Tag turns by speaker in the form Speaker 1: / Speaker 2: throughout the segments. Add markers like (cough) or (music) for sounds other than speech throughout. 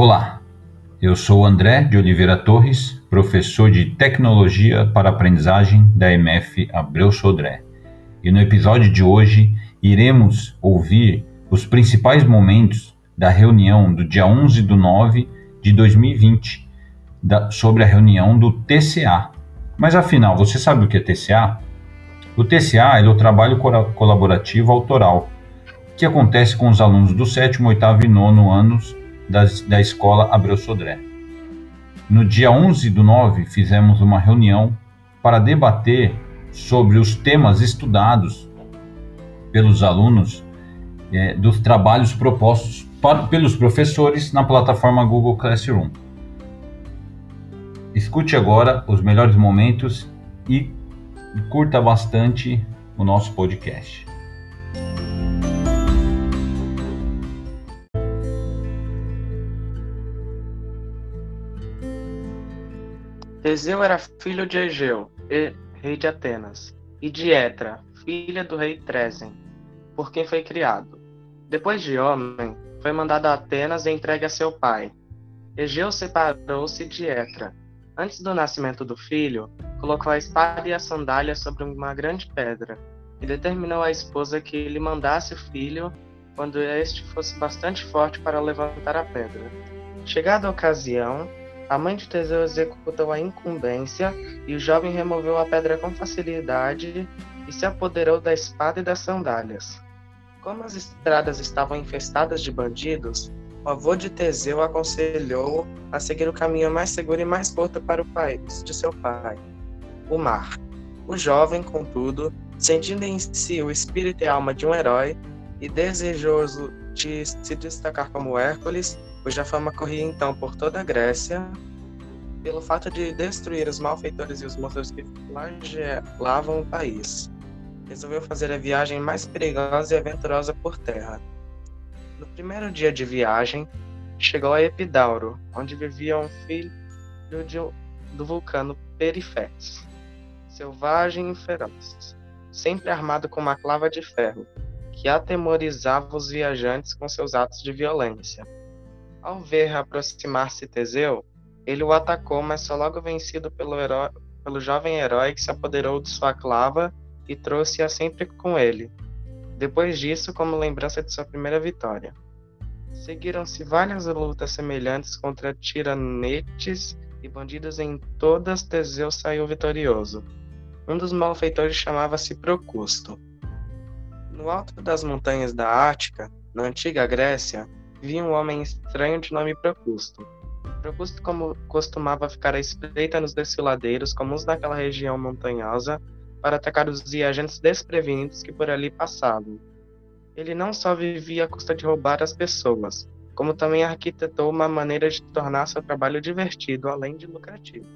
Speaker 1: Olá, eu sou André de Oliveira Torres, professor de Tecnologia para Aprendizagem da MF Abreu Sodré. E no episódio de hoje iremos ouvir os principais momentos da reunião do dia 11 de 9 de 2020 da, sobre a reunião do TCA. Mas afinal, você sabe o que é TCA? O TCA é o trabalho colaborativo autoral, que acontece com os alunos do sétimo, oitavo e nono anos da, da escola Abreu Sodré. No dia 11 do 9, fizemos uma reunião para debater sobre os temas estudados pelos alunos é, dos trabalhos propostos para, pelos professores na plataforma Google Classroom. Escute agora os melhores momentos e curta bastante o nosso podcast.
Speaker 2: Teseu era filho de Egeu, rei de Atenas, e de Etra, filha do rei Tresen, por quem foi criado. Depois de homem, foi mandado a Atenas e entregue a seu pai. Egeu separou-se de Etra. Antes do nascimento do filho, colocou a espada e a sandália sobre uma grande pedra, e determinou à esposa que lhe mandasse o filho quando este fosse bastante forte para levantar a pedra. Chegada a ocasião, a mãe de Teseu executou a incumbência e o jovem removeu a pedra com facilidade e se apoderou da espada e das sandálias. Como as estradas estavam infestadas de bandidos, o avô de Teseu aconselhou a seguir o caminho mais seguro e mais curto para o país de seu pai, o mar. O jovem, contudo, sentindo em si o espírito e alma de um herói e desejoso de se destacar como Hércules, cuja fama corria então por toda a Grécia, pelo fato de destruir os malfeitores e os monstros que flagelavam o país. Resolveu fazer a viagem mais perigosa e aventurosa por terra. No primeiro dia de viagem, chegou a Epidauro, onde vivia um filho de, do vulcano Perifetes, selvagem e feroz, sempre armado com uma clava de ferro, que atemorizava os viajantes com seus atos de violência. Ao ver aproximar-se Teseu, ele o atacou, mas só logo vencido pelo, herói, pelo jovem herói que se apoderou de sua clava e trouxe-a sempre com ele. Depois disso, como lembrança de sua primeira vitória. Seguiram-se várias lutas semelhantes contra tiranetes e bandidos em todas Teseu saiu vitorioso. Um dos malfeitores chamava-se Procusto. No alto das montanhas da Ática, na antiga Grécia, via um homem estranho de nome Procusto. Procusto como costumava ficar à espreita nos desfiladeiros comuns daquela região montanhosa para atacar os viajantes desprevenidos que por ali passavam. Ele não só vivia à custa de roubar as pessoas, como também arquitetou uma maneira de tornar seu trabalho divertido, além de lucrativo.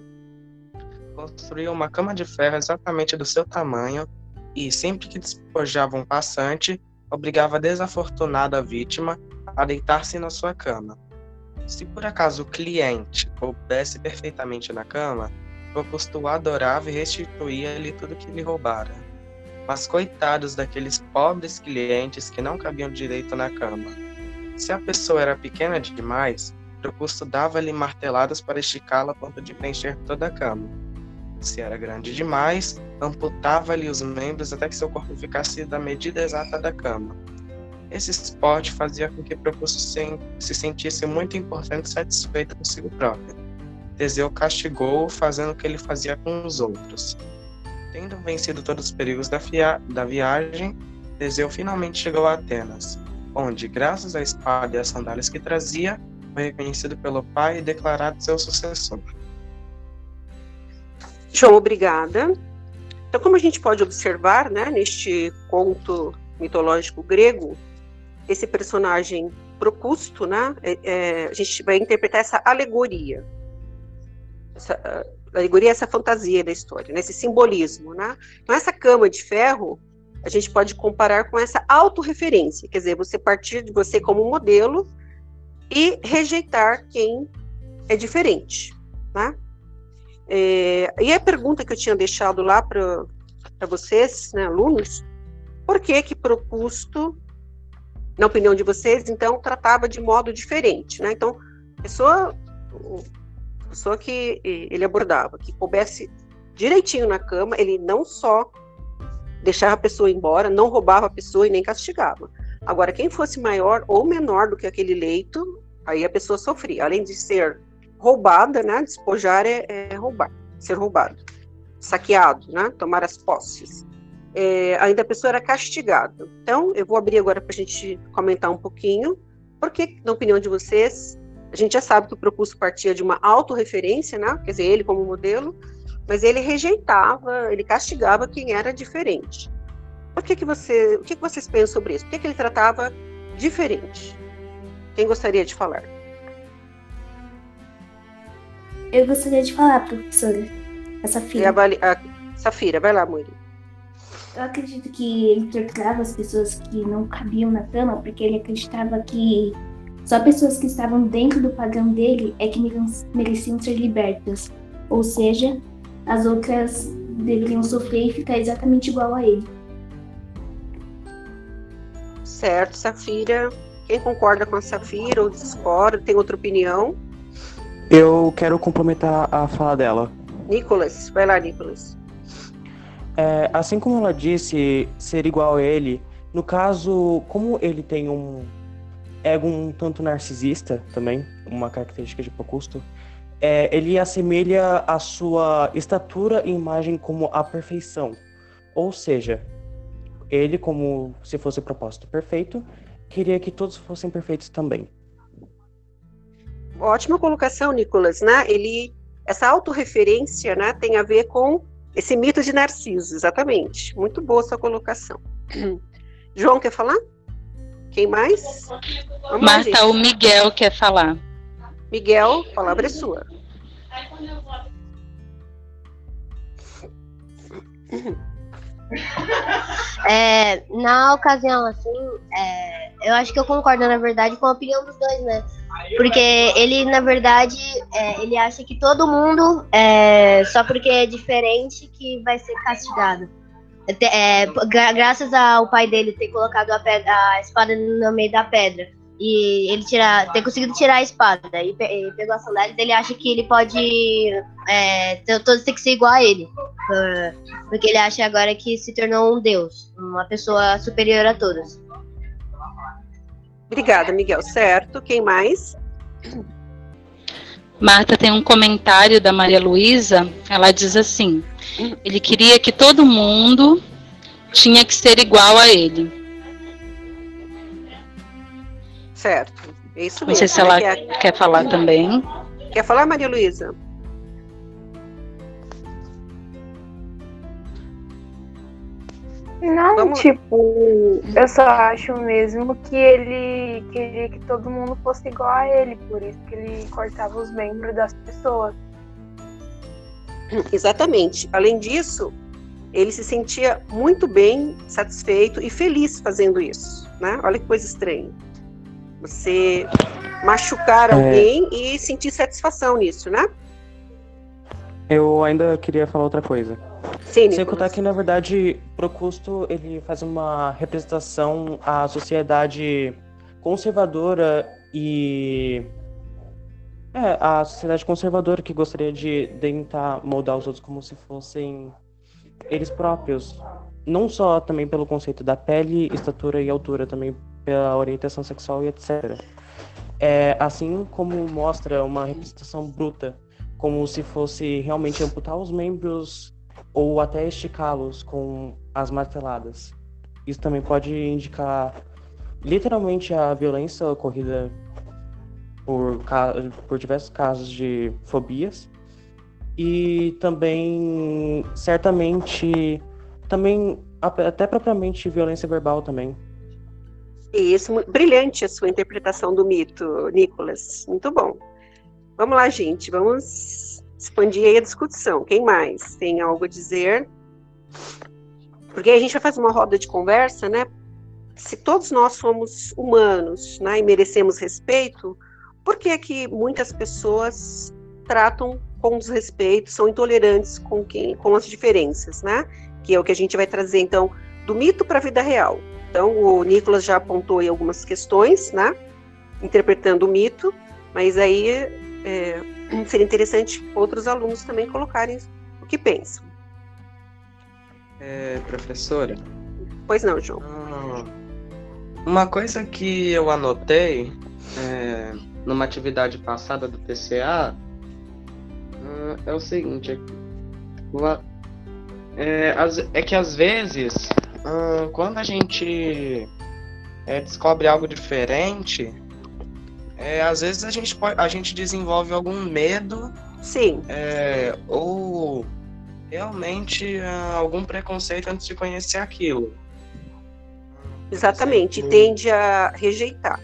Speaker 2: Construiu uma cama de ferro exatamente do seu tamanho e, sempre que despojava um passante, obrigava a desafortunada vítima a deitar-se na sua cama. Se por acaso o cliente coubesse perfeitamente na cama, Procusto adorava e restituía-lhe tudo que lhe roubara. Mas coitados daqueles pobres clientes que não cabiam direito na cama. Se a pessoa era pequena demais, Procusto dava-lhe marteladas para esticá-la a ponto de preencher toda a cama. Se era grande demais, amputava-lhe os membros até que seu corpo ficasse da medida exata da cama. Esse esporte fazia com que Procusto se sentisse muito importante e satisfeito consigo próprio. Teseu castigou-o fazendo o que ele fazia com os outros. Tendo vencido todos os perigos da, da viagem, Teseu finalmente chegou a Atenas, onde, graças à espada e às sandálias que trazia, foi reconhecido pelo pai e declarado seu sucessor.
Speaker 3: João, obrigada. Então, como a gente pode observar, né, neste conto mitológico grego, esse personagem Procusto, né, é, é, a gente vai interpretar essa alegoria. Essa alegoria é essa fantasia da história, né, esse simbolismo. Né? Então, essa cama de ferro, a gente pode comparar com essa autorreferência, quer dizer, você partir de você como modelo e rejeitar quem é diferente. Né? É, e a pergunta que eu tinha deixado lá para vocês, né, alunos, por que que Procusto na opinião de vocês, então, tratava de modo diferente, né? Então, pessoa, pessoa que ele abordava, que coubesse direitinho na cama, ele não só deixava a pessoa embora, não roubava a pessoa e nem castigava. Agora, quem fosse maior ou menor do que aquele leito, aí a pessoa sofria. Além de ser roubada, né? Despojar é, é roubar, ser roubado, saqueado, né? Tomar as posses. É, ainda a pessoa era castigada. Então, eu vou abrir agora para a gente comentar um pouquinho, porque, na opinião de vocês, a gente já sabe que o Propulso partia de uma autorreferência, né? Quer dizer, ele como modelo, mas ele rejeitava, ele castigava quem era diferente. Por que, que você, o que, que vocês pensam sobre isso? Por que, que ele tratava diferente? Quem gostaria de falar?
Speaker 4: Eu gostaria de falar, professora. A Safira.
Speaker 3: A, a, Safira, vai lá, Muri.
Speaker 4: Eu acredito que ele torturava as pessoas que não cabiam na cama, porque ele acreditava que só pessoas que estavam dentro do padrão dele é que mereciam ser libertas. Ou seja, as outras deveriam sofrer e ficar exatamente igual a ele.
Speaker 3: Certo, Safira. Quem concorda com a Safira ou discorda, tem outra opinião?
Speaker 5: Eu quero complementar a fala dela.
Speaker 3: Nicolas, vai lá, Nicolas.
Speaker 5: É, assim como ela disse, ser igual a ele, no caso, como ele tem um ego um tanto narcisista também, uma característica de Procusto, é, ele assemelha a sua estatura e imagem como a perfeição. Ou seja, ele, como se fosse o propósito perfeito, queria que todos fossem perfeitos também.
Speaker 3: Ótima colocação, Nicolas, né? Ele, essa autorreferência, né, tem a ver com esse mito de Narciso, exatamente. Muito boa sua colocação. (clears throat) João quer falar? Quem mais?
Speaker 6: Vamos Marta, o Miguel quer falar.
Speaker 3: Miguel, a palavra é sua.
Speaker 7: É, na ocasião, assim, é, eu acho que eu concordo, na verdade, com a opinião dos dois, né? Porque ele, na verdade, é, ele acha que todo mundo, é, só porque é diferente, que vai ser castigado. É, gra graças ao pai dele ter colocado a, pedra, a espada no meio da pedra e ele tira, ter conseguido tirar a espada e, pe e pegou a sandália, ele acha que ele pode é, todos ter que ser igual a ele. Porque ele acha agora que se tornou um deus, uma pessoa superior a todos.
Speaker 3: Obrigada, Miguel. Certo. Quem mais?
Speaker 6: Marta tem um comentário da Maria Luísa. Ela diz assim: ele queria que todo mundo tinha que ser igual a ele.
Speaker 3: Certo. É isso mesmo.
Speaker 6: Não sei se ela quer, quer falar também.
Speaker 3: Quer falar, Maria Luísa?
Speaker 8: Não, Vamos... tipo, eu só acho mesmo que ele queria que todo mundo fosse igual a ele, por isso que ele cortava os membros das pessoas.
Speaker 3: Exatamente. Além disso, ele se sentia muito bem, satisfeito e feliz fazendo isso, né? Olha que coisa estranha. Você machucar é... alguém e sentir satisfação nisso, né?
Speaker 5: Eu ainda queria falar outra coisa.
Speaker 3: Sim,
Speaker 5: Sem contar que, na verdade, Procusto ele faz uma representação à sociedade conservadora e é, a sociedade conservadora que gostaria de tentar moldar os outros como se fossem eles próprios. Não só também pelo conceito da pele, estatura e altura, também pela orientação sexual e etc. É, assim como mostra uma representação bruta, como se fosse realmente amputar os membros ou até esticá-los com as marteladas. Isso também pode indicar literalmente a violência ocorrida por, por diversos casos de fobias e também certamente também até propriamente violência verbal também
Speaker 3: isso, brilhante a sua interpretação do mito, Nicolas. Muito bom. Vamos lá, gente, vamos expandir a discussão. Quem mais tem algo a dizer? Porque a gente vai fazer uma roda de conversa, né? Se todos nós somos humanos né, e merecemos respeito, por que que muitas pessoas tratam com desrespeito, são intolerantes com, quem, com as diferenças, né? Que é o que a gente vai trazer, então, do mito para a vida real. Então, o Nicolas já apontou aí algumas questões, né? Interpretando o mito. Mas aí é, seria interessante outros alunos também colocarem o que pensam.
Speaker 2: É, professora?
Speaker 3: Pois não, João.
Speaker 2: Ah, uma coisa que eu anotei é, numa atividade passada do TCA ah, é o seguinte: é, é que às vezes, ah, quando a gente é, descobre algo diferente, é, às vezes a gente, pode, a gente desenvolve algum medo.
Speaker 3: Sim.
Speaker 2: É, ou realmente uh, algum preconceito antes de conhecer aquilo.
Speaker 3: Exatamente, e tende a rejeitar.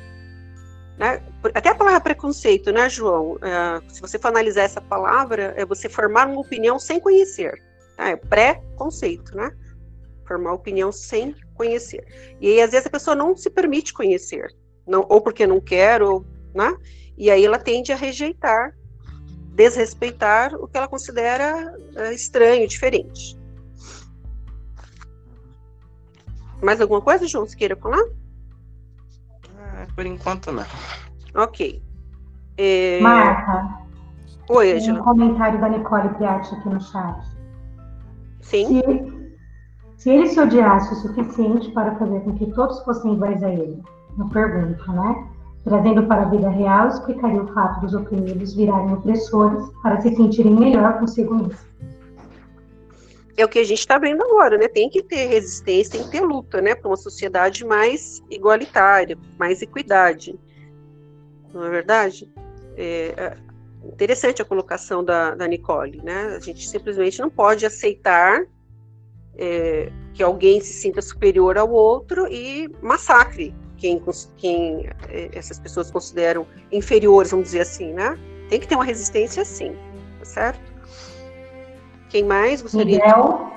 Speaker 3: Né? Até a palavra preconceito, né, João? Uh, se você for analisar essa palavra, é você formar uma opinião sem conhecer. Tá? É pré-conceito, né? Formar opinião sem conhecer. E aí, às vezes, a pessoa não se permite conhecer, não, ou porque não quer, ou, né? E aí ela tende a rejeitar, desrespeitar o que ela considera uh, estranho, diferente. Mais alguma coisa, João, você queira falar?
Speaker 2: Ah, por enquanto, não.
Speaker 3: Ok. É...
Speaker 9: Marta.
Speaker 3: Oi, Angela.
Speaker 9: Um comentário da Nicole Piatti aqui no chat.
Speaker 3: Sim.
Speaker 9: Se, se ele se odiasse o suficiente para fazer com que todos fossem iguais a ele, eu pergunto, né? Trazendo para a vida real, explicaria o fato dos oprimidos virarem opressores para se sentirem melhor consigo mesmos
Speaker 3: é o que a gente está vendo agora, né? Tem que ter resistência, tem que ter luta, né? Para uma sociedade mais igualitária, mais equidade. Não é verdade? É, é interessante a colocação da, da Nicole, né? A gente simplesmente não pode aceitar é, que alguém se sinta superior ao outro e massacre quem, quem é, essas pessoas consideram inferiores, vamos dizer assim, né? Tem que ter uma resistência, sim, tá certo? Quem mais gostaria?
Speaker 9: Miguel.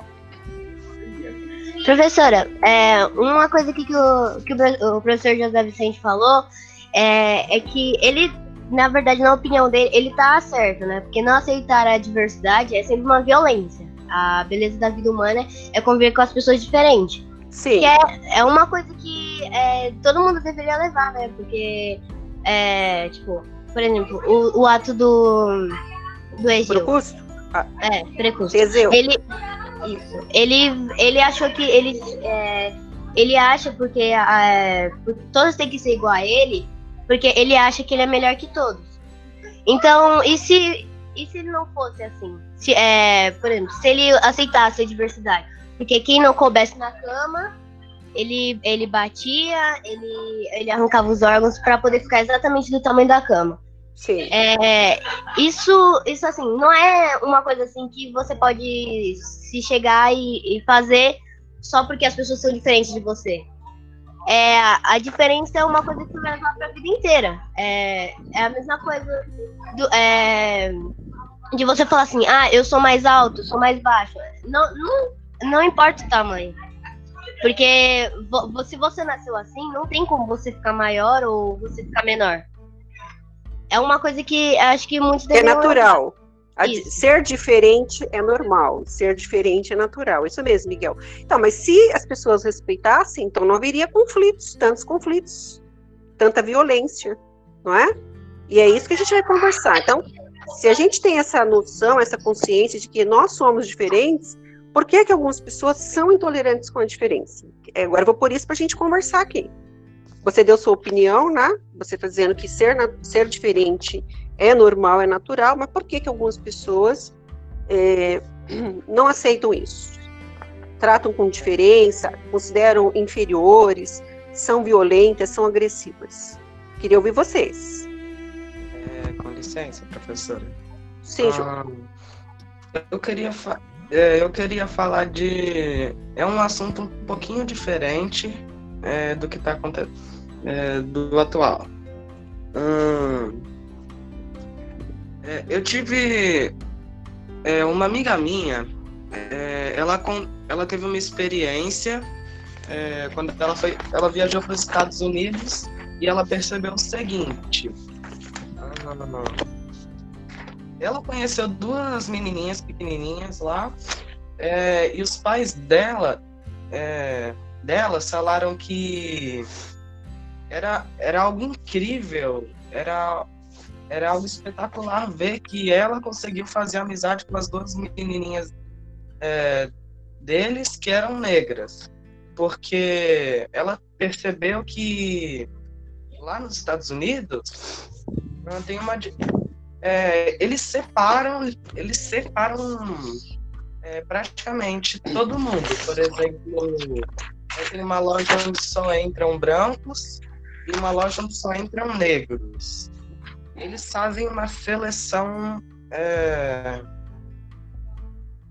Speaker 7: Professora, é, uma coisa que, que, o, que o professor José Vicente falou é, é que ele, na verdade, na opinião dele, ele tá certo, né? Porque não aceitar a diversidade é sempre uma violência. A beleza da vida humana é conviver com as pessoas diferentes.
Speaker 3: Sim.
Speaker 7: Que é, é uma coisa que é, todo mundo deveria levar, né? Porque, é, tipo, por exemplo, o, o ato do, do Egeu.
Speaker 3: Ah,
Speaker 7: é, precurso.
Speaker 3: Teseu.
Speaker 7: Ele, isso. Ele, ele achou que ele, é, ele acha porque é, todos têm que ser igual a ele, porque ele acha que ele é melhor que todos. Então, e se, e se ele não fosse assim? Se, é, por exemplo, se ele aceitasse a diversidade, porque quem não coubesse na cama, ele, ele batia, ele, ele arrancava os órgãos para poder ficar exatamente do tamanho da cama.
Speaker 3: Sim.
Speaker 7: É, isso, isso assim, não é uma coisa assim que você pode se chegar e, e fazer só porque as pessoas são diferentes de você. É, a diferença é uma coisa que você vai levar pra vida inteira. É, é a mesma coisa do, é, de você falar assim, ah, eu sou mais alto, sou mais baixo. Não, não, não importa o tamanho. Porque se você nasceu assim, não tem como você ficar maior ou você ficar menor é uma coisa que acho que muitos
Speaker 3: É natural. Ser diferente é normal, ser diferente é natural. Isso mesmo, Miguel. Então, mas se as pessoas respeitassem, então não haveria conflitos, tantos conflitos, tanta violência, não é? E é isso que a gente vai conversar. Então, se a gente tem essa noção, essa consciência de que nós somos diferentes, por que, que algumas pessoas são intolerantes com a diferença? É, agora eu vou por isso para a gente conversar aqui. Você deu sua opinião, né? Você está dizendo que ser, ser diferente é normal, é natural, mas por que, que algumas pessoas é, (clears throat) não aceitam isso? Tratam com diferença, consideram inferiores, são violentas, são agressivas. Queria ouvir vocês.
Speaker 2: É, com licença, professora.
Speaker 3: Sim, João.
Speaker 2: Ah, eu queria é, eu queria falar de. É um assunto um pouquinho diferente é, do que está acontecendo é, do atual. Hum, é, eu tive é, uma amiga minha, é, ela, ela teve uma experiência é, quando ela, foi, ela viajou para os Estados Unidos e ela percebeu o seguinte. Ela conheceu duas menininhas pequenininhas lá é, e os pais dela dela falaram que era, era algo incrível, era, era algo espetacular ver que ela conseguiu fazer amizade com as duas menininhas é, deles que eram negras, porque ela percebeu que lá nos Estados Unidos tem uma é, eles separam eles separam é, praticamente todo mundo. Por exemplo, tem uma loja onde só entram brancos e uma loja onde só entram negros. Eles fazem uma seleção. É...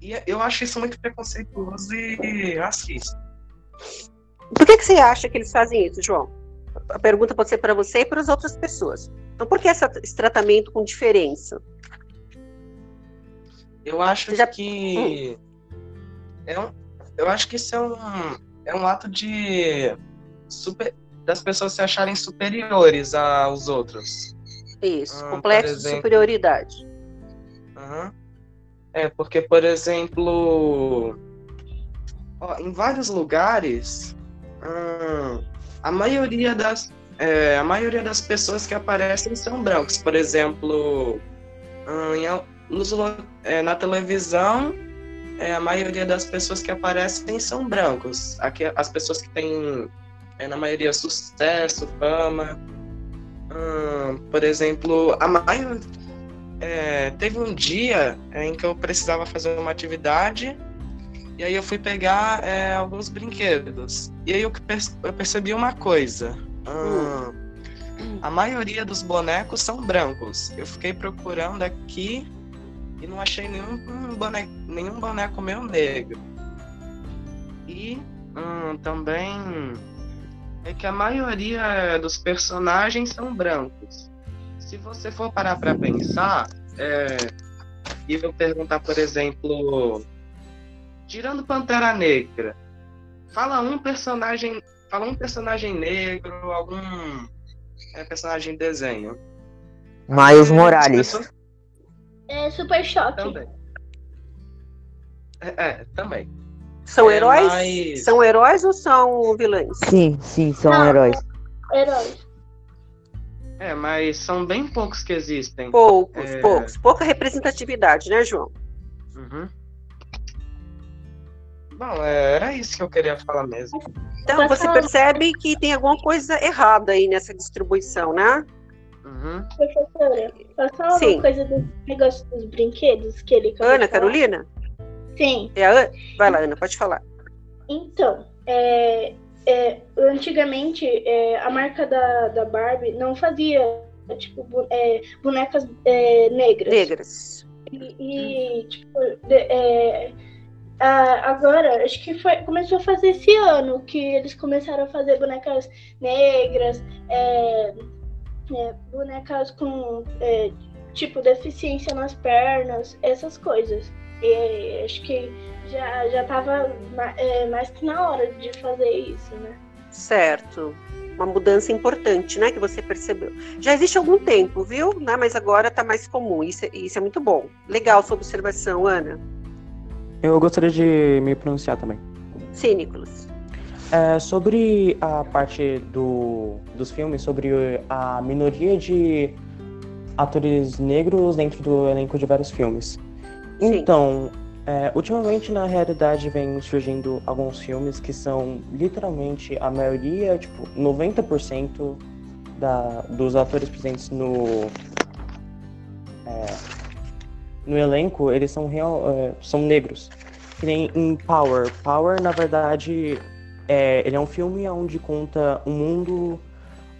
Speaker 2: E eu acho isso muito preconceituoso e racista.
Speaker 3: Por que, que você acha que eles fazem isso, João? A pergunta pode ser para você e para as outras pessoas. Então, por que esse tratamento com diferença?
Speaker 2: Eu acho Já... que. Hum. É um, eu acho que isso é um, é um ato de. Super, das pessoas se acharem superiores aos outros.
Speaker 3: Isso, hum, complexo de superioridade.
Speaker 2: Uhum. É, porque, por exemplo, ó, em vários lugares, hum, a maioria das é, a maioria das pessoas que aparecem são brancos. Por exemplo, hum, em, nos, é, na televisão, é, a maioria das pessoas que aparecem são brancos. Aqui, as pessoas que têm, é, na maioria, sucesso, fama. Hum, por exemplo, a maioria. É, teve um dia é, em que eu precisava fazer uma atividade e aí eu fui pegar alguns brinquedos. E aí eu, eu percebi uma coisa. Hum, a maioria dos bonecos são brancos. Eu fiquei procurando aqui e não achei nenhum boneco, nenhum boneco meu negro. E hum, também é que a maioria dos personagens são brancos. Se você for parar para pensar, é, e eu perguntar, por exemplo, tirando Pantera Negra, fala um personagem, fala um personagem negro, algum é, personagem de desenho.
Speaker 10: Miles Morales. Pessoas,
Speaker 7: é Super Choque.
Speaker 2: Também. É, é também.
Speaker 3: São é, heróis? Mas... São heróis ou são vilões?
Speaker 10: Sim, sim, são Não, heróis.
Speaker 7: Heróis.
Speaker 2: É, mas são bem poucos que existem.
Speaker 3: Poucos, é... poucos. Pouca representatividade, né, João?
Speaker 2: Uhum. Bom, é, era isso que eu queria falar mesmo.
Speaker 3: Então, você percebe que tem alguma coisa errada aí nessa distribuição, né?
Speaker 2: Uhum.
Speaker 7: Professora, posso falar Sim. uma coisa do negócio dos brinquedos que ele
Speaker 3: Ana, Carolina?
Speaker 7: Sim.
Speaker 3: É a... Vai lá, Ana, pode falar.
Speaker 7: Então, é, é, antigamente é, a marca da, da Barbie não fazia tipo é, bonecas é, negras.
Speaker 3: Negras.
Speaker 7: E, e tipo, de, é, agora, acho que foi, começou a fazer esse ano que eles começaram a fazer bonecas negras, é, é, bonecas com é, tipo deficiência nas pernas, essas coisas. E acho que já, já tava é, mais que na hora de fazer isso, né?
Speaker 3: Certo. Uma mudança importante, né, que você percebeu. Já existe algum tempo, viu? Né, mas agora está mais comum. Isso, é, isso é muito bom. Legal sua observação, Ana.
Speaker 5: Eu gostaria de me pronunciar também.
Speaker 3: Sim, Nicolas.
Speaker 5: É, sobre a parte do, dos filmes, sobre a minoria de atores negros dentro do elenco de vários filmes. Sim. Então, é, ultimamente na realidade vem surgindo alguns filmes que são literalmente a maioria, tipo, 90% da, dos atores presentes no, é, no elenco, eles são, real, é, são negros. Que nem em Power. Power, na verdade, é, ele é um filme onde conta um mundo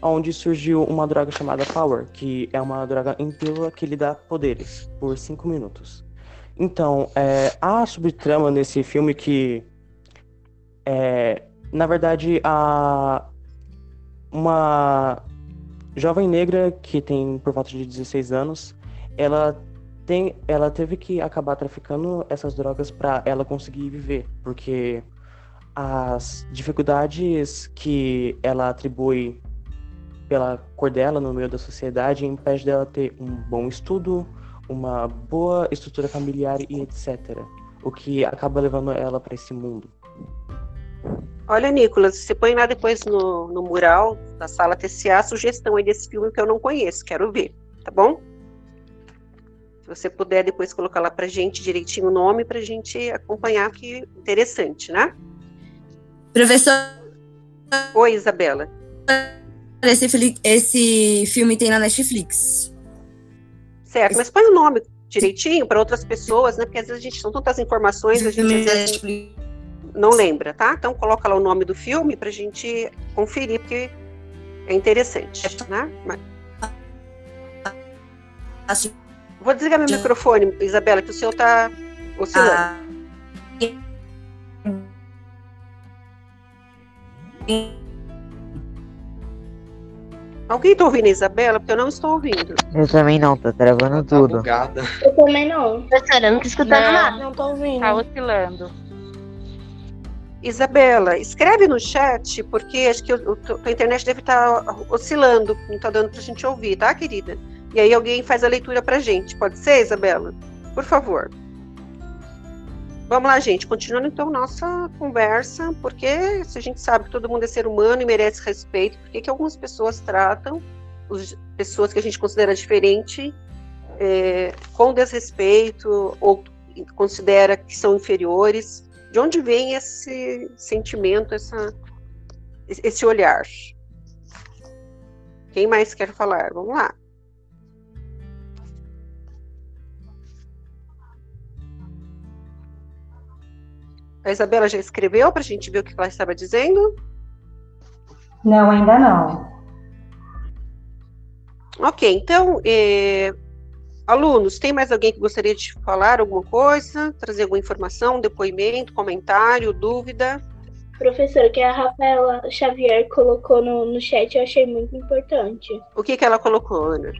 Speaker 5: onde surgiu uma droga chamada Power, que é uma droga em pílula que lhe dá poderes por cinco minutos. Então, é, há subtrama nesse filme que, é, na verdade, a uma jovem negra que tem por volta de 16 anos, ela tem, ela teve que acabar traficando essas drogas para ela conseguir viver, porque as dificuldades que ela atribui pela cor dela no meio da sociedade impede dela ter um bom estudo, uma boa estrutura familiar e etc. O que acaba levando ela para esse mundo.
Speaker 3: Olha, Nicolas, você põe lá depois no, no mural da sala TCA a sugestão aí desse filme que eu não conheço, quero ver, tá bom? Você puder depois colocar lá para gente direitinho o nome, para gente acompanhar, que interessante, né?
Speaker 11: Professor.
Speaker 3: Oi, Isabela.
Speaker 11: Esse, esse filme tem na Netflix.
Speaker 3: Certo, mas põe o nome direitinho para outras pessoas, né? Porque às vezes a gente são tantas informações, a gente vezes, não lembra, tá? Então coloca lá o nome do filme para a gente conferir, porque é interessante, né? Mas... Vou desligar meu microfone, Isabela, que o seu está oscilando. Ah. Alguém está ouvindo a Isabela? Porque eu não estou ouvindo.
Speaker 10: Eu também não, tá travando tá tudo.
Speaker 7: Bugada. Eu também não. Professora, eu não tô escutando não, nada.
Speaker 6: Não tô ouvindo. Tá oscilando.
Speaker 3: Isabela, escreve no chat, porque acho que a internet deve estar tá oscilando, não está dando para a gente ouvir, tá, querida? E aí alguém faz a leitura para gente. Pode ser, Isabela? Por favor. Vamos lá, gente. Continuando então nossa conversa, porque se a gente sabe que todo mundo é ser humano e merece respeito, por que, que algumas pessoas tratam as pessoas que a gente considera diferente é, com desrespeito ou considera que são inferiores? De onde vem esse sentimento, essa, esse olhar? Quem mais quer falar? Vamos lá. A Isabela já escreveu para a gente ver o que ela estava dizendo?
Speaker 9: Não, ainda não.
Speaker 3: Ok, então, eh, alunos, tem mais alguém que gostaria de falar alguma coisa, trazer alguma informação, depoimento, comentário, dúvida?
Speaker 12: Professora, que a Rafaela Xavier colocou no, no chat, eu achei muito importante.
Speaker 3: O que, que ela colocou, Ana?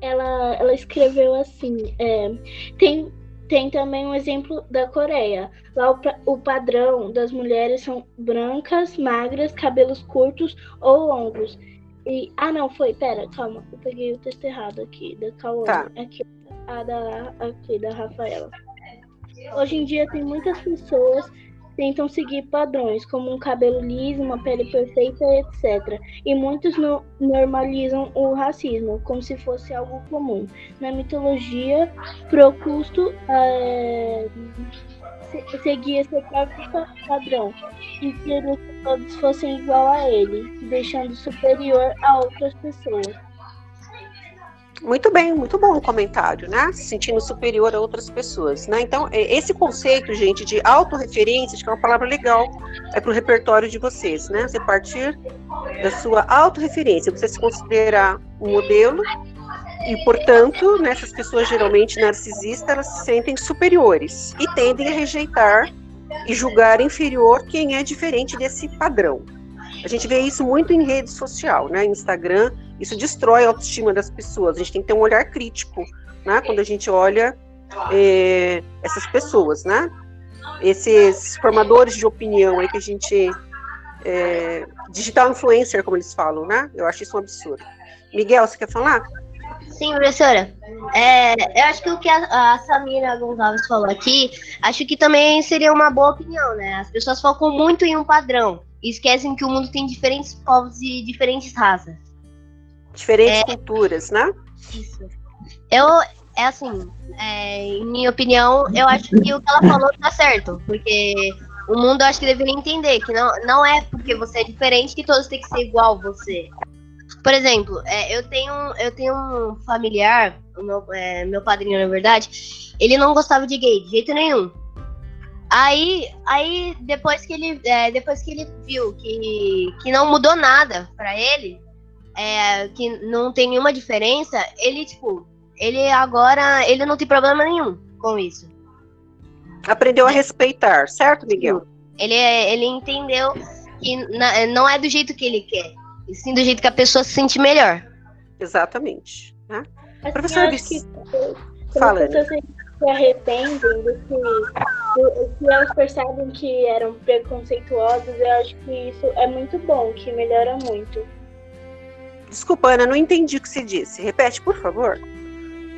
Speaker 12: Ela, ela escreveu assim: é, tem tem também um exemplo da Coreia. Lá o, o, padrão das mulheres são brancas, magras, cabelos curtos ou longos. E, ah, não, foi, pera, calma, eu peguei o texto errado aqui, da Cauã. Tá. Aqui, a da, aqui, da Rafaela. Hoje em dia tem muitas pessoas tentam seguir padrões, como um cabelo liso, uma pele perfeita, etc. E muitos no normalizam o racismo, como se fosse algo comum. Na mitologia, Procusto é, seguia seu próprio padrão e queria que todos fossem igual a ele, deixando superior a outras pessoas.
Speaker 3: Muito bem, muito bom o comentário, né? Se sentindo superior a outras pessoas, né? Então, é, esse conceito, gente, de autorreferência, acho que é uma palavra legal é para o repertório de vocês, né? Você partir da sua autorreferência, você se considerar um modelo e, portanto, né, pessoas geralmente narcisistas, elas se sentem superiores e tendem a rejeitar e julgar inferior quem é diferente desse padrão. A gente vê isso muito em rede social, né? Instagram, isso destrói a autoestima das pessoas. A gente tem que ter um olhar crítico, né? Quando a gente olha é, essas pessoas, né? Esses formadores de opinião aí que a gente é, digital influencer, como eles falam, né? Eu acho isso um absurdo. Miguel, você quer falar?
Speaker 7: Sim, professora. É, eu acho que o que a, a Samira Gonçalves falou aqui, acho que também seria uma boa opinião, né? As pessoas focam muito em um padrão e esquecem que o mundo tem diferentes povos e diferentes raças.
Speaker 3: Diferentes é, culturas, né?
Speaker 7: Isso. Eu, é assim, é, em minha opinião, eu acho que o que ela falou tá certo, porque o mundo eu acho que deveria entender que não, não é porque você é diferente que todos têm que ser igual você. Por exemplo, é, eu, tenho, eu tenho um familiar, meu, é, meu padrinho, na verdade, ele não gostava de gay de jeito nenhum. Aí, aí depois que ele, é, depois que ele viu que, que não mudou nada para ele, é, que não tem nenhuma diferença, ele, tipo, ele agora, ele não tem problema nenhum com isso.
Speaker 3: Aprendeu a respeitar, certo, Miguel?
Speaker 7: Ele, ele entendeu que não é do jeito que ele quer, e sim do jeito que a pessoa se sente melhor.
Speaker 3: Exatamente. Né?
Speaker 12: Professor, que, fala. As se arrependem do que, do, elas percebem que eram preconceituosas, eu acho que isso é muito bom, que melhora muito.
Speaker 3: Desculpa, Ana, não entendi o que você disse. Repete, por favor.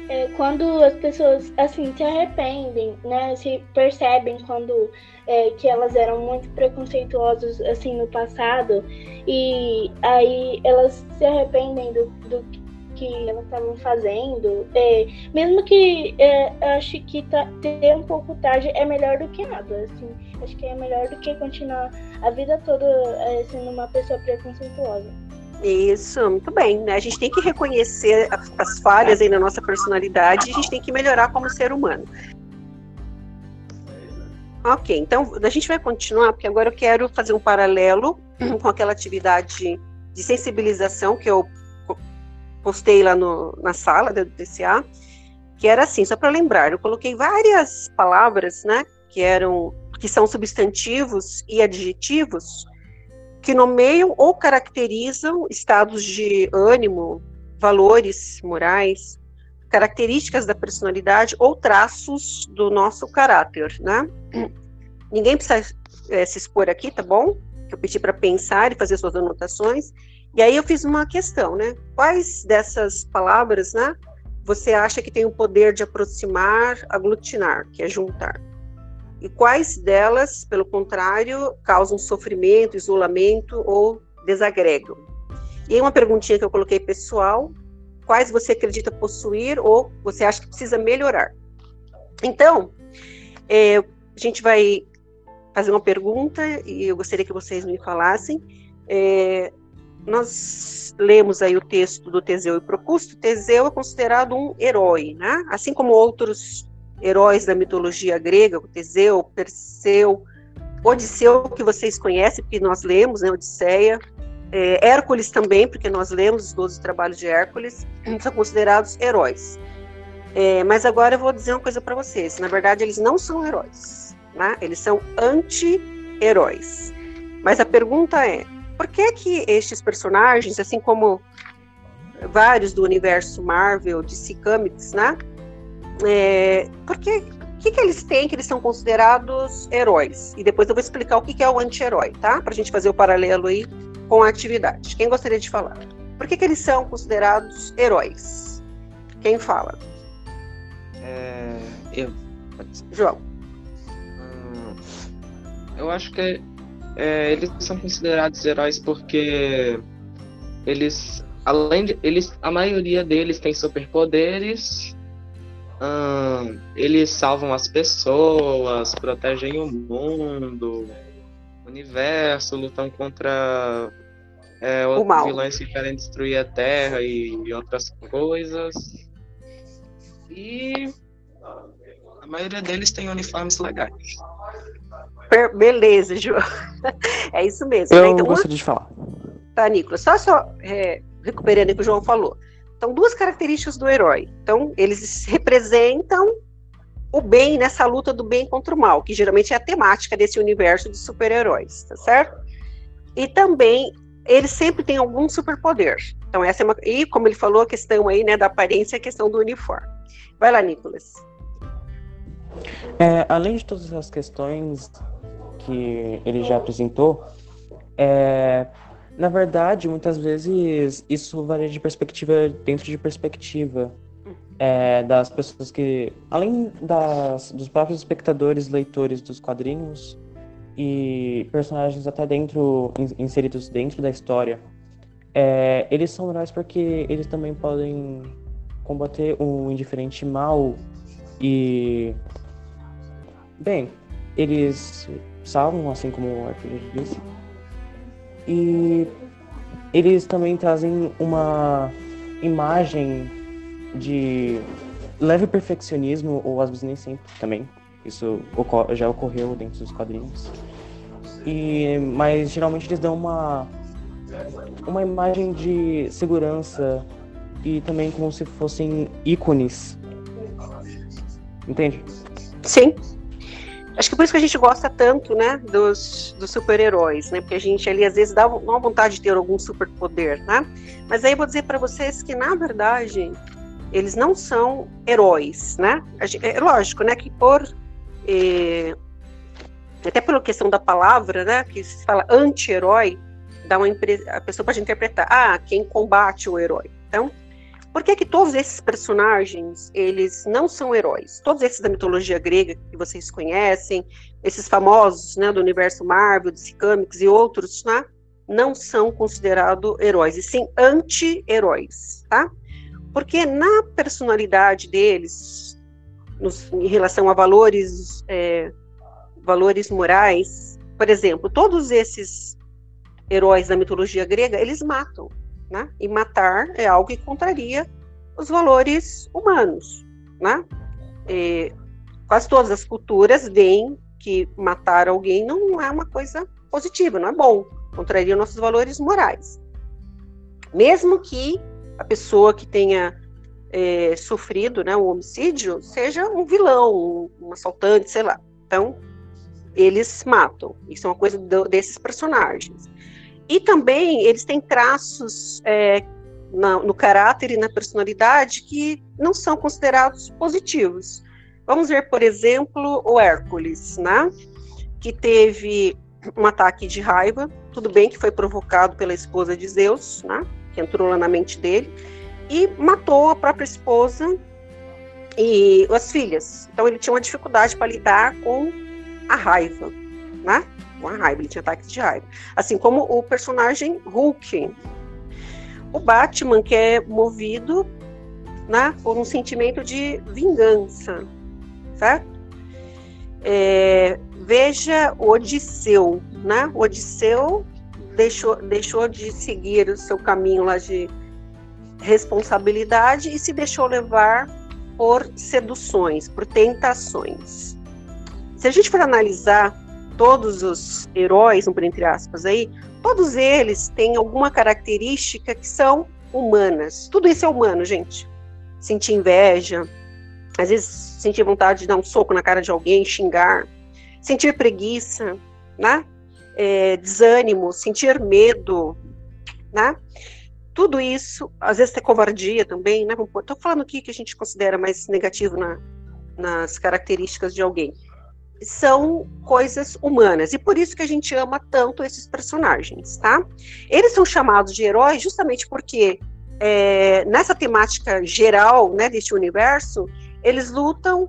Speaker 12: É, quando as pessoas assim se arrependem, né, se percebem quando é, que elas eram muito preconceituosas assim no passado e aí elas se arrependem do, do, que elas estavam fazendo, é, mesmo que é, acho que tá, ter um pouco tarde é melhor do que nada, assim, acho que é melhor do que continuar a vida toda é, sendo uma pessoa preconceituosa.
Speaker 3: Isso, muito bem. Né? A gente tem que reconhecer as, as falhas aí na nossa personalidade e a gente tem que melhorar como ser humano. Ok, então a gente vai continuar, porque agora eu quero fazer um paralelo (clears throat) com aquela atividade de sensibilização que eu postei lá no, na sala do DCA, que era assim, só para lembrar, eu coloquei várias palavras, né, que eram, que são substantivos e adjetivos, que nomeiam ou caracterizam estados de ânimo, valores morais, características da personalidade ou traços do nosso caráter, né? Ninguém precisa é, se expor aqui, tá bom? Eu pedi para pensar e fazer suas anotações. E aí eu fiz uma questão, né? Quais dessas palavras, né, você acha que tem o poder de aproximar, aglutinar, que é juntar? e quais delas, pelo contrário, causam sofrimento, isolamento ou desagregam. E aí uma perguntinha que eu coloquei pessoal, quais você acredita possuir ou você acha que precisa melhorar? Então, é, a gente vai fazer uma pergunta e eu gostaria que vocês me falassem. É, nós lemos aí o texto do Teseu e Procusto. Teseu é considerado um herói, né? Assim como outros heróis da mitologia grega, Teseu, Perseu, Odisseu, que vocês conhecem, porque nós lemos, né, Odisseia, é, Hércules também, porque nós lemos os 12 trabalhos de Hércules, (clears throat) são considerados heróis. É, mas agora eu vou dizer uma coisa para vocês, na verdade eles não são heróis, né? eles são anti-heróis. Mas a pergunta é, por que que estes personagens, assim como vários do universo Marvel, DC Comics, né, é, porque o que, que eles têm que eles são considerados heróis? E depois eu vou explicar o que, que é o anti-herói, tá? Para a gente fazer o paralelo aí com a atividade. Quem gostaria de falar? Por que, que eles são considerados heróis? Quem fala?
Speaker 2: É, eu.
Speaker 3: João.
Speaker 2: Hum, eu acho que é, eles são considerados heróis porque eles, além de eles, a maioria deles tem superpoderes Hum, eles salvam as pessoas, protegem o mundo, o universo, lutam contra é, outros vilões que querem destruir a Terra e, e outras coisas. E a maioria deles tem uniformes legais.
Speaker 3: Beleza, João. (laughs) É isso mesmo.
Speaker 5: Eu né? então, gostaria uma... de falar.
Speaker 3: Tá, Nicolas, só, só é, recuperando o que o João falou. Então, duas características do herói. Então, eles representam o bem nessa luta do bem contra o mal, que geralmente é a temática desse universo de super-heróis, tá certo? E também eles sempre têm algum superpoder. Então, essa é uma. E, como ele falou, a questão aí, né, da aparência, a questão do uniforme. Vai lá, Nicolas.
Speaker 5: É, além de todas as questões que ele já apresentou, é, na verdade, muitas vezes isso varia de perspectiva dentro de perspectiva é, das pessoas que, além das, dos próprios espectadores, leitores dos quadrinhos e personagens até dentro inseridos dentro da história, é, eles são heróis porque eles também podem combater um indiferente mal e bem, eles salvam, assim como o Arthur disse e eles também trazem uma imagem de leve perfeccionismo, ou às vezes nem sempre também. Isso já ocorreu dentro dos quadrinhos. E, mas geralmente eles dão uma, uma imagem de segurança e também como se fossem ícones. Entende?
Speaker 3: Sim. Acho que por isso que a gente gosta tanto, né, dos, dos super-heróis, né, porque a gente ali às vezes dá uma vontade de ter algum superpoder, né? Mas aí eu vou dizer para vocês que na verdade eles não são heróis, né? É lógico, né, que por é, até pela questão da palavra, né, que se fala anti-herói, dá uma a pessoa pode interpretar, ah, quem combate o herói. Então, por que, que todos esses personagens, eles não são heróis? Todos esses da mitologia grega que vocês conhecem, esses famosos, né, do universo Marvel, DC Comics e outros, né, não são considerados heróis, e sim anti-heróis, tá? Porque na personalidade deles, nos, em relação a valores, é, valores morais, por exemplo, todos esses heróis da mitologia grega, eles matam, né? E matar é algo que contraria os valores humanos, né? E quase todas as culturas veem que matar alguém não é uma coisa positiva, não é bom, contraria nossos valores morais. Mesmo que a pessoa que tenha é, sofrido né, um homicídio seja um vilão, um, assaltante, sei lá. Então, eles matam. Isso é uma coisa do, desses personagens. E também eles têm traços é, na, no caráter e na personalidade que não são considerados positivos. Vamos ver, por exemplo, o Hércules, né? Que teve um ataque de raiva, tudo bem que foi provocado pela esposa de Zeus, né? Que entrou lá na mente dele e matou a própria esposa e as filhas. Então ele tinha uma dificuldade para lidar com a raiva, né? Com a raiva, ele tinha ataques de raiva. Assim como o personagem Hulk. O Batman que é movido, né, por um sentimento de vingança, certo? É, veja Odisseu, né? Odisseu deixou, deixou de seguir o seu caminho lá de responsabilidade e se deixou levar por seduções, por tentações. Se a gente for analisar todos os heróis, entre aspas aí, todos eles têm alguma característica que são humanas. Tudo isso é humano, gente. Sentir inveja, às vezes sentir vontade de dar um soco na cara de alguém, xingar, sentir preguiça, né? É, desânimo, sentir medo, né? Tudo isso, às vezes ter covardia também, né? Estou falando aqui que a gente considera mais negativo na, nas características de alguém. São coisas humanas e por isso que a gente ama tanto esses personagens, tá? Eles são chamados de heróis justamente porque é, nessa temática geral, né, deste universo, eles lutam,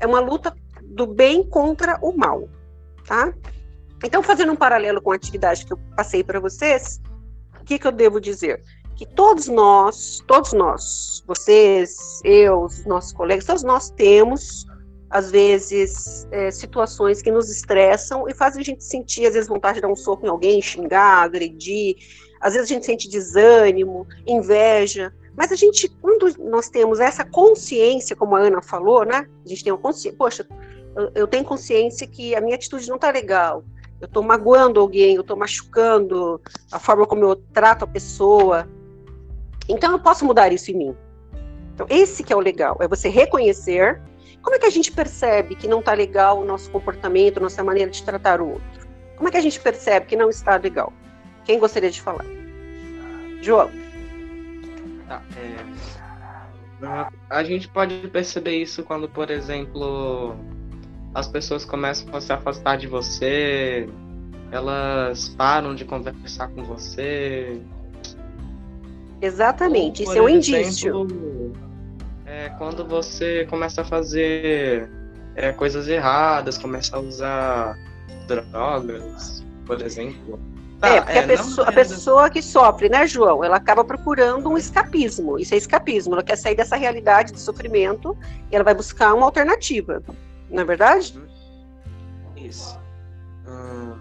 Speaker 3: é uma luta do bem contra o mal, tá? Então, fazendo um paralelo com a atividade que eu passei para vocês, o que, que eu devo dizer? Que todos nós, todos nós, vocês, eu, os nossos colegas, todos nós temos, às vezes, é, situações que nos estressam e fazem a gente sentir, às vezes, vontade de dar um soco em alguém, xingar, agredir, às vezes a gente sente desânimo, inveja, mas a gente, quando nós temos essa consciência, como a Ana falou, né? A gente tem uma consciência, poxa, eu, tenho consciência que a minha atitude não está legal. Eu estou magoando alguém, eu estou machucando a forma como eu trato a pessoa. Então eu posso mudar isso em mim. Então esse que é o legal, é você reconhecer. Como é que a gente percebe que não está legal o nosso comportamento, nossa maneira de tratar o outro? Como é que a gente percebe que não está legal? Quem gostaria de falar? João.
Speaker 2: Tá, é... A gente pode perceber isso quando, por exemplo, as pessoas começam a se afastar de você, elas param de conversar com você.
Speaker 3: Exatamente, Ou, isso é um exemplo, indício.
Speaker 2: É, quando você começa a fazer é, coisas erradas, começa a usar drogas, por exemplo.
Speaker 3: Tá, é, porque é, a, pessoa, a pessoa que sofre, né, João, ela acaba procurando um escapismo. Isso é escapismo. Ela quer sair dessa realidade de sofrimento e ela vai buscar uma alternativa. Não é verdade?
Speaker 2: Isso. Hum,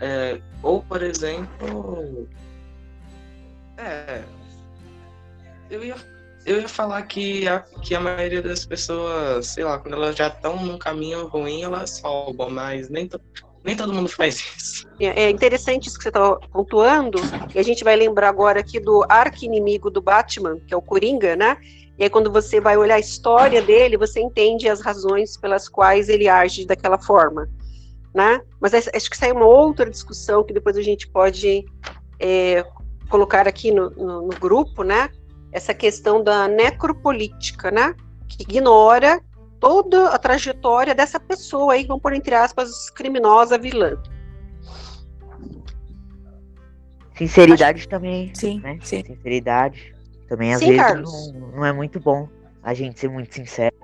Speaker 2: é, ou, por exemplo. É. Eu ia, eu ia falar que a, que a maioria das pessoas, sei lá, quando elas já estão num caminho ruim, elas roubam, mas nem, to, nem todo mundo faz isso.
Speaker 3: É, é interessante isso que você está pontuando, e a gente vai lembrar agora aqui do arqui-inimigo do Batman, que é o Coringa, né? E aí, quando você vai olhar a história dele, você entende as razões pelas quais ele age daquela forma, né? Mas acho que é uma outra discussão que depois a gente pode é, colocar aqui no, no, no grupo, né? Essa questão da necropolítica, né? Que ignora toda a trajetória dessa pessoa aí, vamos pôr entre aspas, criminosa, vilã.
Speaker 10: Sinceridade Acho... também.
Speaker 11: Sim,
Speaker 10: né?
Speaker 11: sim.
Speaker 10: Sinceridade também, às sim, vezes, não, não, é muito bom a gente ser muito sincero.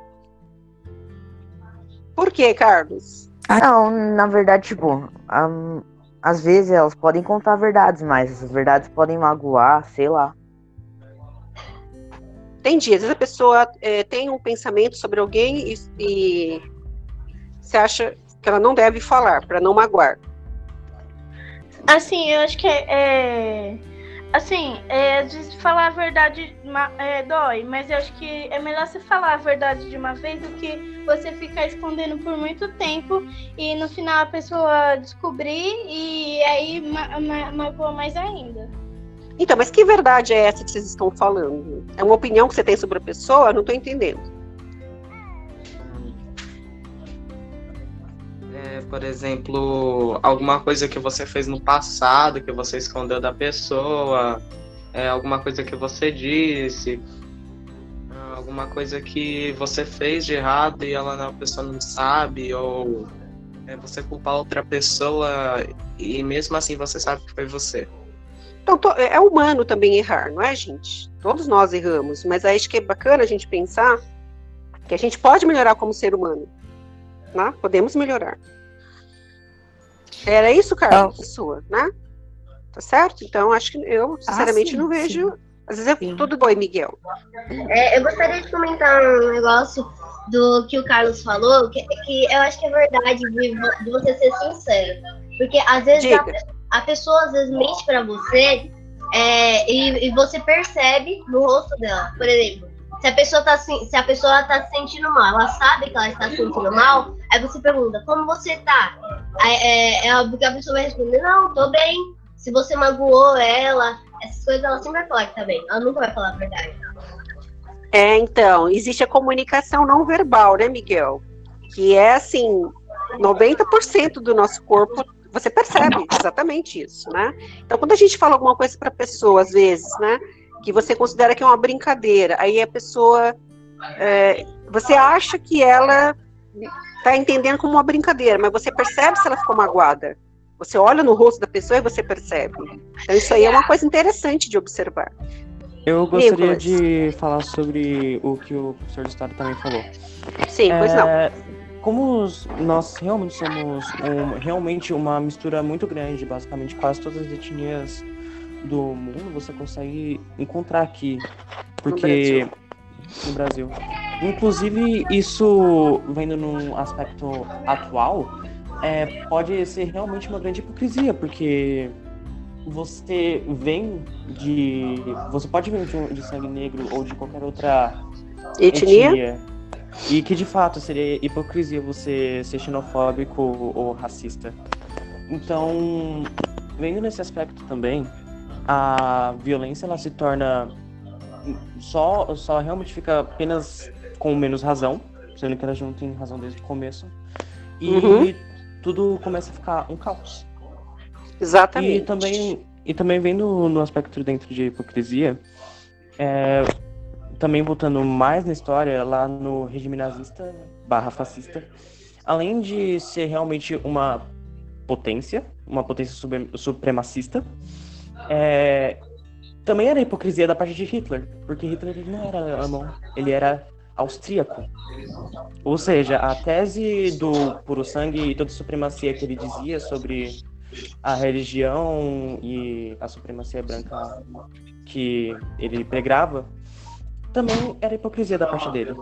Speaker 3: Por que, Carlos?
Speaker 10: Não, na verdade, tipo, um, às vezes elas podem contar verdades, mas as verdades podem magoar, sei lá.
Speaker 3: Às vezes a pessoa é, tem um pensamento sobre alguém e, e você acha que ela não deve falar, para não magoar.
Speaker 12: Assim, eu acho que é. é assim, é, falar a verdade é, dói, mas eu acho que é melhor você falar a verdade de uma vez do que você ficar escondendo por muito tempo e no final a pessoa descobrir e aí magoa mais ainda.
Speaker 3: Então, mas que verdade é essa que vocês estão falando? É uma opinião que você tem sobre a pessoa? Eu não estou entendendo.
Speaker 2: É, por exemplo, alguma coisa que você fez no passado, que você escondeu da pessoa, é, alguma coisa que você disse, alguma coisa que você fez de errado e ela, a pessoa não sabe, ou é, você culpar outra pessoa e mesmo assim você sabe que foi você.
Speaker 3: Então, é humano também errar, não é, gente? Todos nós erramos, mas acho que é bacana a gente pensar que a gente pode melhorar como ser humano. Né? Podemos melhorar. Era isso, Carlos, oh. sua, né? Tá certo? Então, acho que eu, ah, sinceramente, ah, sim, não vejo. Sim. Às vezes é tudo bom, Miguel.
Speaker 7: É, eu gostaria de comentar um negócio do que o Carlos falou, que, que eu acho que é verdade de, de você ser sincero. Porque às vezes a, a, pessoa às vezes mente para você é, e, e, você percebe no rosto dela. Por exemplo, se a pessoa tá se a pessoa tá se sentindo mal, ela sabe que ela está se sentindo mal, aí você pergunta, como você tá? É, é que a pessoa vai responder, não, tô bem. Se você magoou ela, essas coisas ela sempre vai falar que tá bem. Ela nunca vai falar a verdade.
Speaker 3: É, então, existe a comunicação não verbal, né, Miguel? Que é assim, 90% do nosso corpo você percebe exatamente isso, né? Então, quando a gente fala alguma coisa para a pessoa, às vezes, né, que você considera que é uma brincadeira, aí a pessoa, é, você acha que ela está entendendo como uma brincadeira, mas você percebe se ela ficou magoada. Você olha no rosto da pessoa e você percebe. Então, isso aí é uma coisa interessante de observar.
Speaker 5: Eu gostaria Nicolas. de falar sobre o que o professor de História também falou.
Speaker 3: Sim, pois é,
Speaker 5: não como nós realmente somos um, realmente uma mistura muito grande, basicamente quase todas as etnias do mundo você consegue encontrar aqui, porque no Brasil. No Brasil. Inclusive isso vendo num aspecto atual, é, pode ser realmente uma grande hipocrisia, porque você vem de. Você pode vir de, de sangue negro ou de qualquer outra etnia, etnia e que de fato seria hipocrisia você ser xenofóbico ou racista. Então, vendo nesse aspecto também, a violência ela se torna só só realmente fica apenas com menos razão, sendo que ela não tem razão desde o começo. E uhum. tudo começa a ficar um caos.
Speaker 3: Exatamente.
Speaker 5: E também e também vendo no aspecto dentro de hipocrisia, é, também voltando mais na história, lá no regime nazista barra fascista, além de ser realmente uma potência, uma potência supremacista, é, também era hipocrisia da parte de Hitler, porque Hitler não era alemão, ele era austríaco. Ou seja, a tese do puro sangue e toda a supremacia que ele dizia sobre a religião e a supremacia branca que ele pregava também era hipocrisia da parte dele.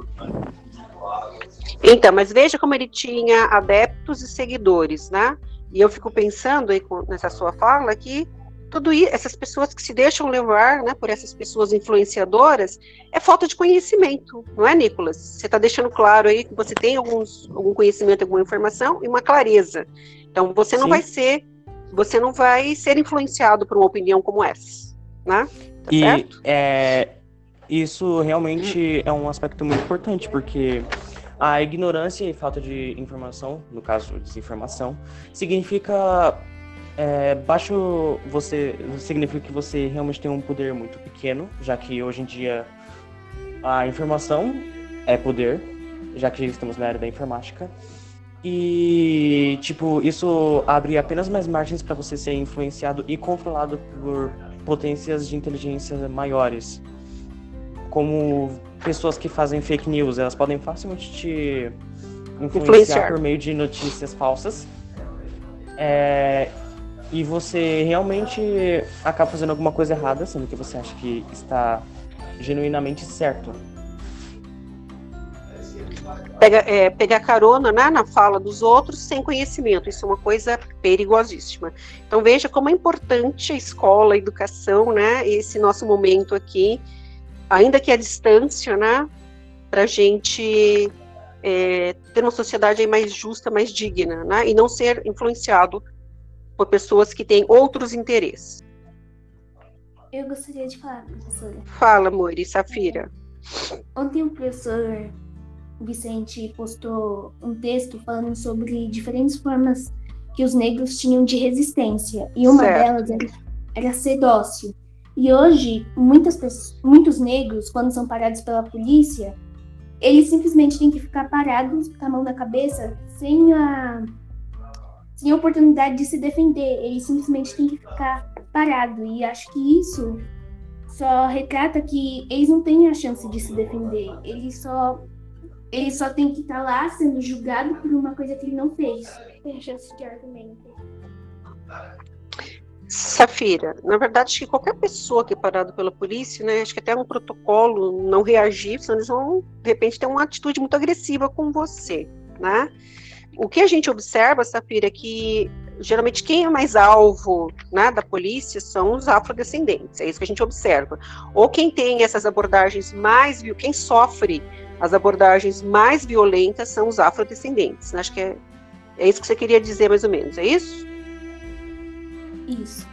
Speaker 3: Então, mas veja como ele tinha adeptos e seguidores, né? E eu fico pensando aí nessa sua fala que tudo isso, essas pessoas que se deixam levar, né, por essas pessoas influenciadoras, é falta de conhecimento, não é, Nicolas? Você está deixando claro aí que você tem alguns, algum conhecimento, alguma informação e uma clareza. Então, você não Sim. vai ser, você não vai ser influenciado por uma opinião como essa, né?
Speaker 5: Tá e certo? É, isso realmente é um aspecto muito importante, porque a ignorância e falta de informação, no caso desinformação, significa é, baixo você significa que você realmente tem um poder muito pequeno, já que hoje em dia a informação é poder, já que estamos na era da informática. E tipo, isso abre apenas mais margens para você ser influenciado e controlado por potências de inteligência maiores como pessoas que fazem fake news, elas podem facilmente te influenciar, influenciar. por meio de notícias falsas. É, e você realmente acaba fazendo alguma coisa errada, sendo que você acha que está genuinamente certo.
Speaker 3: Pega, é, pegar carona né, na fala dos outros sem conhecimento, isso é uma coisa perigosíssima. Então veja como é importante a escola, a educação, né, esse nosso momento aqui, ainda que a distância, né, para a gente é, ter uma sociedade mais justa, mais digna, né, e não ser influenciado por pessoas que têm outros interesses.
Speaker 4: Eu gostaria de falar, professora.
Speaker 3: Fala, Mori, Safira.
Speaker 4: Ontem o professor Vicente postou um texto falando sobre diferentes formas que os negros tinham de resistência. E uma certo. delas era, era ser dócil. E hoje, muitas pessoas, muitos negros, quando são parados pela polícia, eles simplesmente têm que ficar parados com a mão na cabeça, sem a, sem a oportunidade de se defender. Eles simplesmente têm que ficar parado. E acho que isso só retrata que eles não têm a chance de se defender. Eles só ele só tem que estar lá sendo julgado por uma coisa que ele não fez. Tem chance de argumento.
Speaker 3: Safira, na verdade, acho que qualquer pessoa que é parada pela polícia, né, acho que até um protocolo não reagir, senão eles vão, de repente, ter uma atitude muito agressiva com você, né? O que a gente observa, Safira, é que geralmente quem é mais alvo né, da polícia são os afrodescendentes, é isso que a gente observa. Ou quem tem essas abordagens mais, quem sofre as abordagens mais violentas são os afrodescendentes. Acho que é, é isso que você queria dizer, mais ou menos, é isso?
Speaker 4: Isso.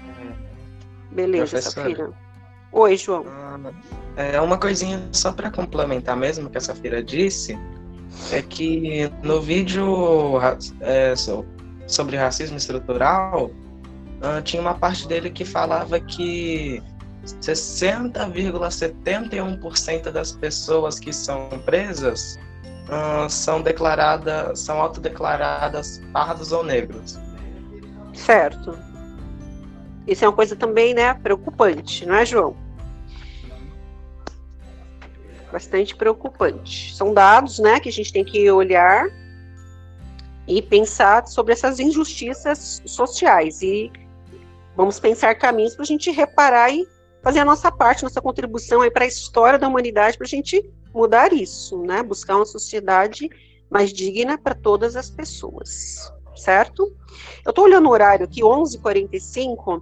Speaker 3: Beleza, Professora. Safira. Oi, João. Ah,
Speaker 2: é uma coisinha só para complementar mesmo que a Safira disse, é que no vídeo é, sobre racismo estrutural, uh, tinha uma parte dele que falava que 60,71% das pessoas que são presas uh, são declaradas, são autodeclaradas pardos ou negros.
Speaker 3: Certo. Isso é uma coisa também, né, preocupante, não é, João? Bastante preocupante. São dados, né, que a gente tem que olhar e pensar sobre essas injustiças sociais e vamos pensar caminhos para a gente reparar e fazer a nossa parte, nossa contribuição aí para a história da humanidade, para a gente mudar isso, né? Buscar uma sociedade mais digna para todas as pessoas, certo? Eu estou olhando o horário aqui, 11h45,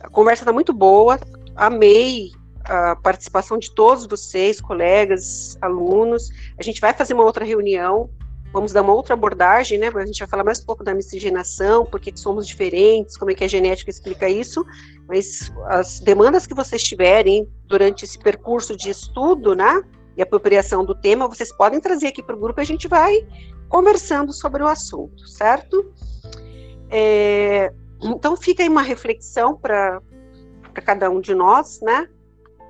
Speaker 3: a conversa está muito boa, amei a participação de todos vocês, colegas, alunos. A gente vai fazer uma outra reunião vamos dar uma outra abordagem, né? A gente vai falar mais um pouco da miscigenação, por que somos diferentes, como é que a genética explica isso, mas as demandas que vocês tiverem durante esse percurso de estudo, né? E apropriação do tema, vocês podem trazer aqui para o grupo e a gente vai conversando sobre o assunto, certo? É, então fica aí uma reflexão para cada um de nós, né?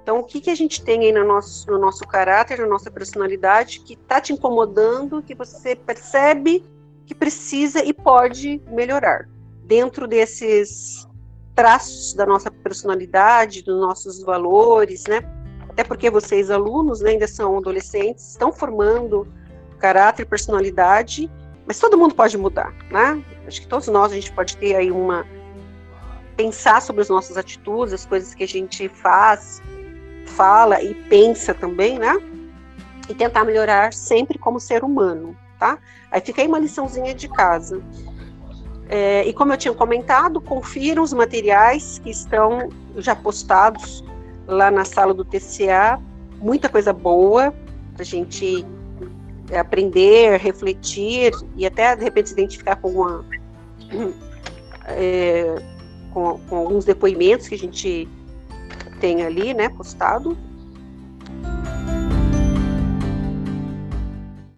Speaker 3: Então, o que, que a gente tem aí no nosso, no nosso caráter, na nossa personalidade, que está te incomodando, que você percebe que precisa e pode melhorar dentro desses traços da nossa personalidade, dos nossos valores, né? Até porque vocês, alunos, né, ainda são adolescentes, estão formando caráter personalidade, mas todo mundo pode mudar, né? Acho que todos nós a gente pode ter aí uma pensar sobre as nossas atitudes, as coisas que a gente faz, fala e pensa também, né? E tentar melhorar sempre como ser humano, tá? Aí fica aí uma liçãozinha de casa. É, e como eu tinha comentado, confiram os materiais que estão já postados lá na sala do TCA, muita coisa boa para a gente aprender, refletir e até de repente se identificar com uma (clears throat) é, com, com alguns depoimentos que a gente tem ali, né, postado.